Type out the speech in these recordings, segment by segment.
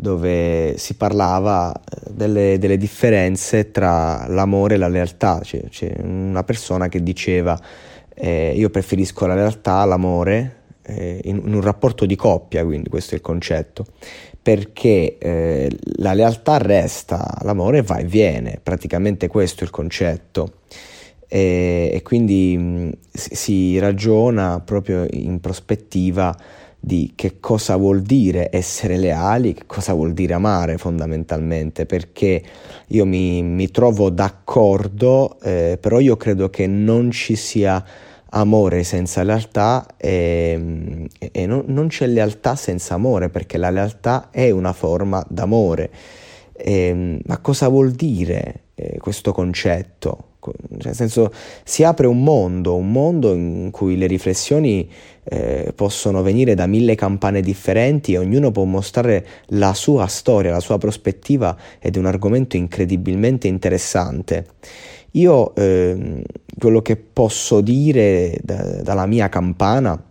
dove si parlava eh, delle, delle differenze tra l'amore e la lealtà. C'è, c'è una persona che diceva eh, io preferisco la lealtà all'amore eh, in, in, un rapporto di coppia, quindi questo è il concetto, perché eh, la lealtà resta, l'amore va e viene, praticamente questo è il concetto e, e quindi mh, si ragiona proprio in prospettiva di che cosa vuol dire essere leali, che cosa vuol dire amare fondamentalmente, perché io mi, mi trovo d'accordo, eh, però io credo che non ci sia amore senza lealtà e, e non, non, c'è lealtà senza amore, perché la lealtà è una forma d'amore. E, ma cosa vuol dire eh, questo concetto? Cioè, nel senso, si apre un mondo, un mondo in cui le riflessioni eh, possono venire da mille campane differenti e ognuno può mostrare la sua storia, la sua prospettiva ed è un argomento incredibilmente interessante. Io eh, quello che posso dire da, dalla mia campana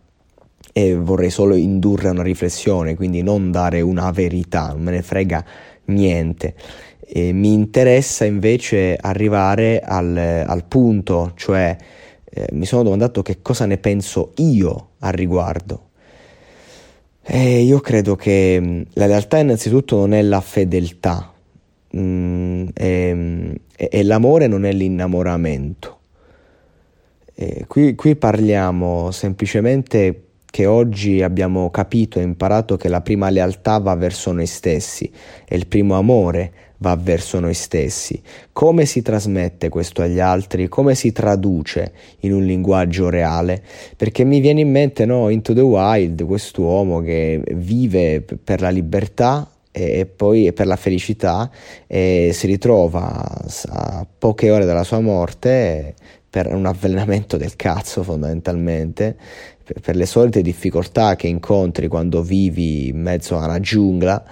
e vorrei solo indurre a una riflessione, quindi non dare una verità, non me ne frega niente. E mi interessa invece arrivare al, al punto, cioè eh, mi sono domandato che cosa ne penso io al riguardo. E io credo che mm, la realtà innanzitutto non è la fedeltà mm, e, e, l'amore non è l'innamoramento. Qui, qui parliamo semplicemente che oggi abbiamo capito e imparato che la prima lealtà va verso noi stessi e il primo amore va verso noi stessi. Come si trasmette questo agli altri? Come si traduce in un linguaggio reale? Perché mi viene in mente no, Into the Wild, quest'uomo che vive per la libertà e poi per la felicità e si ritrova a poche ore dalla sua morte per un avvelenamento del cazzo fondamentalmente per le solite difficoltà che incontri quando vivi in mezzo a una giungla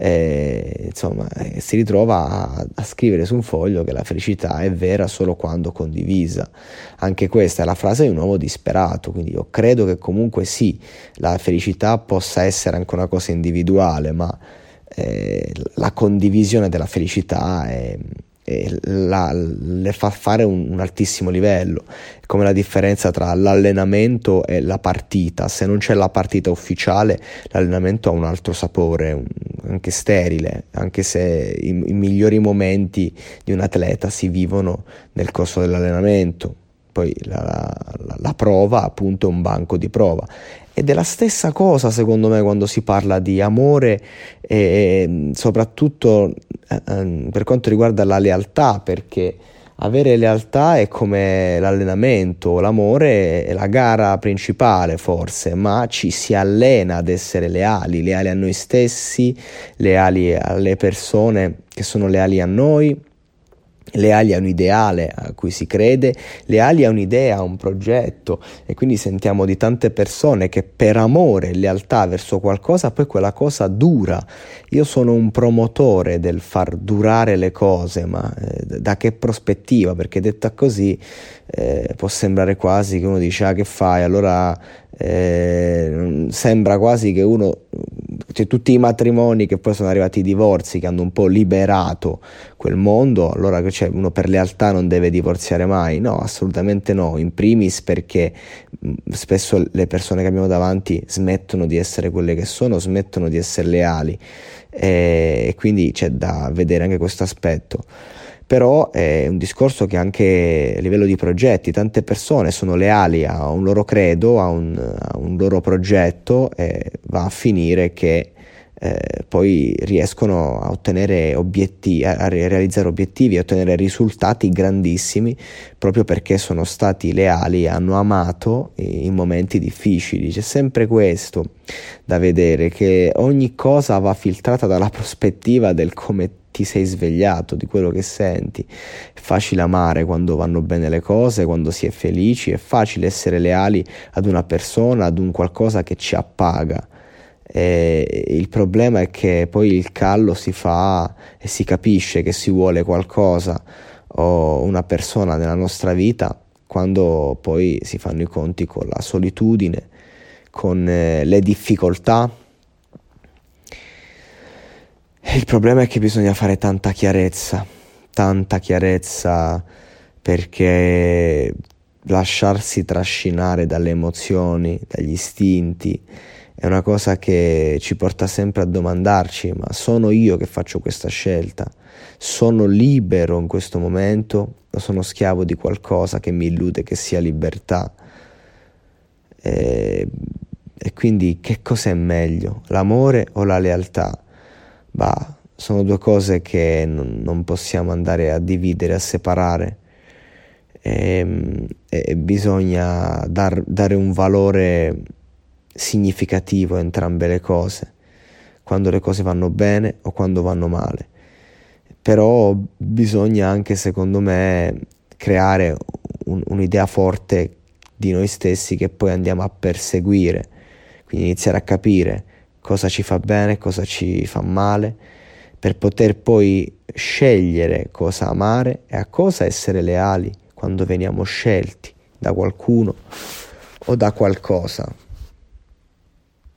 eh, insomma, si ritrova a, a, scrivere su un foglio che la felicità è vera solo quando condivisa. Anche questa è la frase di un uomo disperato, quindi io credo che comunque sì, la felicità possa essere anche una cosa individuale, ma eh, la condivisione della felicità è la, le fa fare un, un, altissimo livello, come la differenza tra l'allenamento e la partita. Se non c'è la partita ufficiale, l'allenamento ha un altro sapore, un, anche sterile, anche se i, i migliori momenti di un atleta si vivono nel corso dell'allenamento. Poi la, la, la prova appunto è un banco di prova. Ed è la stessa cosa secondo me quando si parla di amore e soprattutto eh, per quanto riguarda la lealtà, perché avere lealtà è come l'allenamento, l'amore è la gara principale forse, ma ci si allena ad essere leali, leali a noi stessi, leali alle persone che sono leali a noi leali a un ideale a cui si crede, leali a un'idea, a un progetto e quindi sentiamo di tante persone che per amore e lealtà verso qualcosa poi quella cosa dura. Io sono un promotore del far durare le cose, ma eh, da che prospettiva? Perché detta così eh, può sembrare quasi che uno dice ah che fai, allora eh, sembra quasi che uno cioè, tutti i matrimoni che poi sono arrivati i divorzi che hanno un po' liberato quel mondo, allora cioè, uno per lealtà non deve divorziare mai, no, assolutamente no, in primis perché mh, spesso le persone che abbiamo davanti smettono di essere quelle che sono, smettono di essere leali. E, e quindi c'è da vedere anche questo aspetto però è un discorso che anche a livello di progetti tante persone sono leali a un loro credo, a un, a un loro progetto e va a finire che eh, poi riescono a ottenere obiettivi, a realizzare obiettivi, a ottenere risultati grandissimi proprio perché sono stati leali, hanno amato in momenti difficili. C'è sempre questo da vedere, che ogni cosa va filtrata dalla prospettiva del come ti sei svegliato, di quello che senti. È facile amare quando vanno bene le cose, quando si è felici, è facile essere leali ad una persona, ad un qualcosa che ci appaga e il problema è che poi il callo si fa e si capisce che si vuole qualcosa o una persona nella nostra vita quando poi si fanno i conti con la solitudine, con eh, le difficoltà. Il problema è che bisogna fare tanta chiarezza, tanta chiarezza perché lasciarsi trascinare dalle emozioni, dagli istinti, è una cosa che ci porta sempre a domandarci, ma sono io che faccio questa scelta? Sono libero in questo momento o sono schiavo di qualcosa che mi illude che sia libertà? E, e quindi che cosa è meglio, l'amore o la lealtà? Bah, sono due cose che non, non possiamo andare a dividere, a separare. E, e bisogna dar, dare un valore significativo entrambe le cose, quando le cose vanno bene o quando vanno male. Però bisogna anche, secondo me, creare un, un'idea forte di noi stessi che poi andiamo a perseguire, quindi iniziare a capire cosa ci fa bene, cosa ci fa male, per poter poi scegliere cosa amare e a cosa essere leali quando veniamo scelti da qualcuno o da qualcosa.